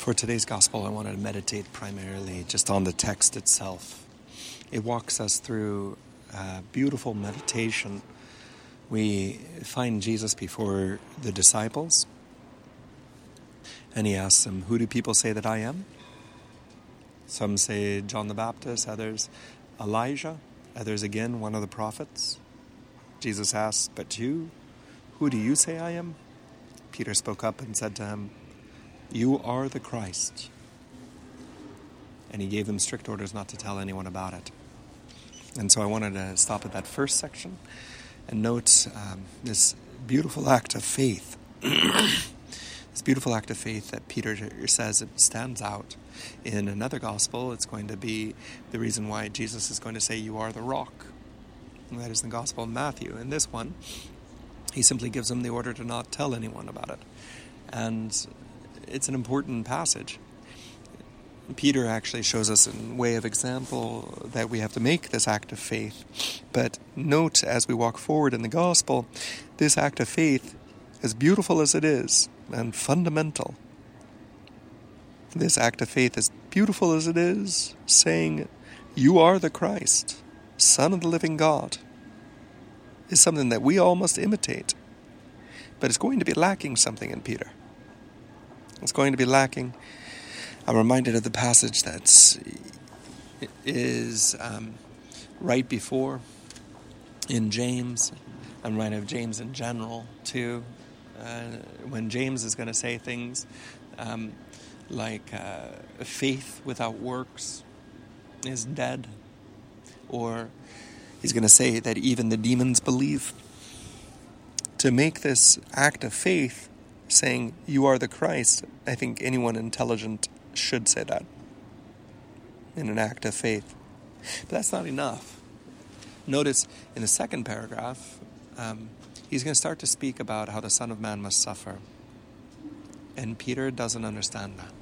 For today's gospel, I wanted to meditate primarily just on the text itself. It walks us through a beautiful meditation. We find Jesus before the disciples, and he asks them, Who do people say that I am? Some say John the Baptist, others Elijah, others again one of the prophets. Jesus asks, But you, who do you say I am? Peter spoke up and said to him, you are the Christ. And he gave them strict orders not to tell anyone about it. And so I wanted to stop at that first section and note um, this beautiful act of faith. this beautiful act of faith that Peter says it stands out. In another gospel, it's going to be the reason why Jesus is going to say, You are the rock. And that is the gospel of Matthew. In this one, he simply gives them the order to not tell anyone about it. And it's an important passage. Peter actually shows us a way of example that we have to make this act of faith. But note as we walk forward in the gospel, this act of faith, as beautiful as it is and fundamental, this act of faith, as beautiful as it is, saying, You are the Christ, Son of the living God, is something that we all must imitate. But it's going to be lacking something in Peter. It's going to be lacking. I'm reminded of the passage that is um, right before in James. I'm reminded of James in general too. Uh, when James is going to say things um, like uh, faith without works is dead, or he's going to say that even the demons believe. To make this act of faith saying, You are the Christ, I think anyone intelligent should say that in an act of faith. But that's not enough. Notice in the second paragraph, um, he's going to start to speak about how the Son of Man must suffer. And Peter doesn't understand that.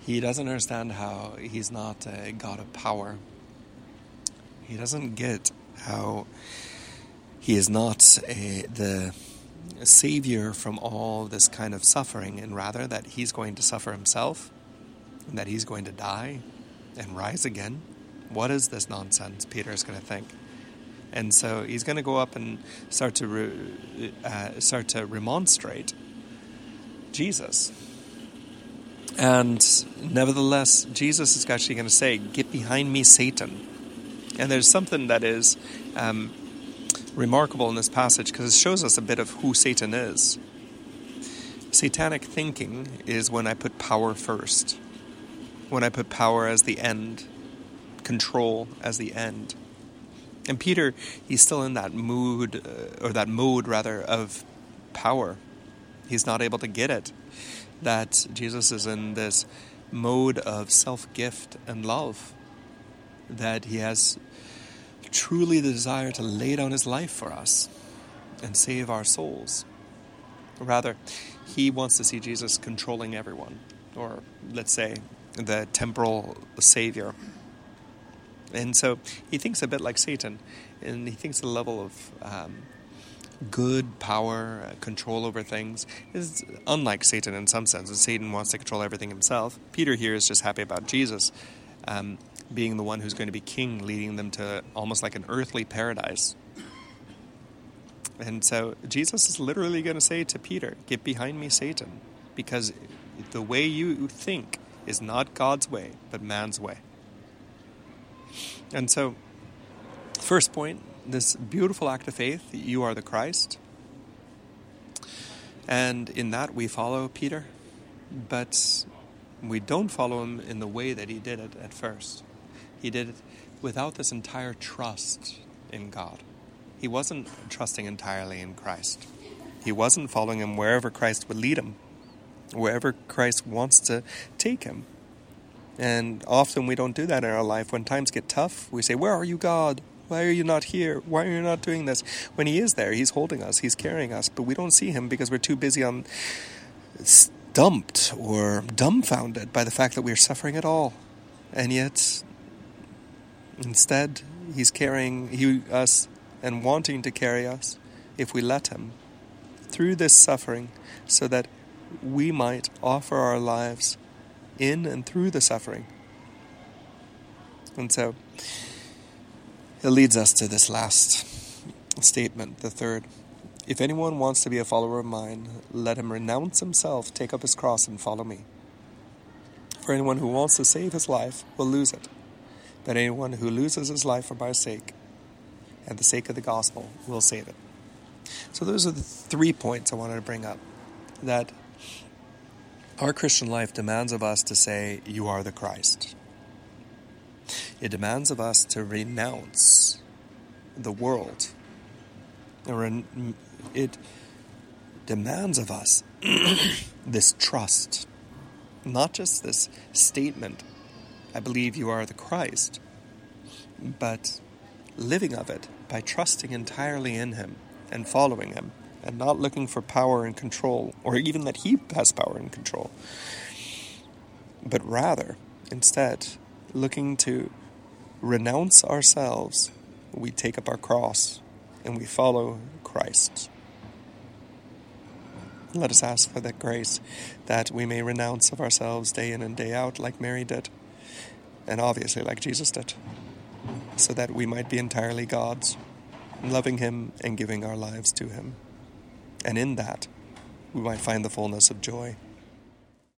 He doesn't understand how he's not a God of power. He doesn't get how he is not a, the savior from all this kind of suffering, and rather that he's going to suffer himself, and that he's going to die and rise again. What is this nonsense? Peter is going to think. And so he's going to go up and start to re, uh, start to remonstrate Jesus. And nevertheless, Jesus is actually going to say, "Get behind me, Satan." And there's something that is um, remarkable in this passage because it shows us a bit of who Satan is. Satanic thinking is when I put power first, when I put power as the end, control as the end. And Peter, he's still in that mood, uh, or that mode rather, of power. He's not able to get it. That Jesus is in this mode of self gift and love. That he has truly the desire to lay down his life for us and save our souls. Rather, he wants to see Jesus controlling everyone, or let's say, the temporal savior. And so he thinks a bit like Satan, and he thinks the level of um, good power, uh, control over things is unlike Satan in some senses. Satan wants to control everything himself. Peter here is just happy about Jesus. Um, being the one who's going to be king, leading them to almost like an earthly paradise. And so Jesus is literally going to say to Peter, Get behind me, Satan, because the way you think is not God's way, but man's way. And so, first point this beautiful act of faith you are the Christ. And in that we follow Peter, but we don't follow him in the way that he did it at first. He did it without this entire trust in God. He wasn't trusting entirely in Christ. He wasn't following him wherever Christ would lead him, wherever Christ wants to take him. And often we don't do that in our life. When times get tough, we say, Where are you, God? Why are you not here? Why are you not doing this? When He is there, He's holding us, He's carrying us, but we don't see Him because we're too busy on stumped or dumbfounded by the fact that we're suffering at all. And yet, Instead, He's carrying he, us and wanting to carry us, if we let Him, through this suffering, so that we might offer our lives in and through the suffering. And so it leads us to this last statement, the third. If anyone wants to be a follower of mine, let him renounce himself, take up his cross, and follow me. For anyone who wants to save his life will lose it. But anyone who loses his life for my sake and the sake of the gospel will save it. So, those are the three points I wanted to bring up. That our Christian life demands of us to say, You are the Christ. It demands of us to renounce the world. It demands of us this trust, not just this statement, I believe you are the Christ, but living of it by trusting entirely in Him and following Him and not looking for power and control, or even that He has power and control, but rather, instead, looking to renounce ourselves, we take up our cross and we follow Christ. Let us ask for that grace that we may renounce of ourselves day in and day out, like Mary did, and obviously like Jesus did, so that we might be entirely God's, loving Him and giving our lives to Him. And in that, we might find the fullness of joy.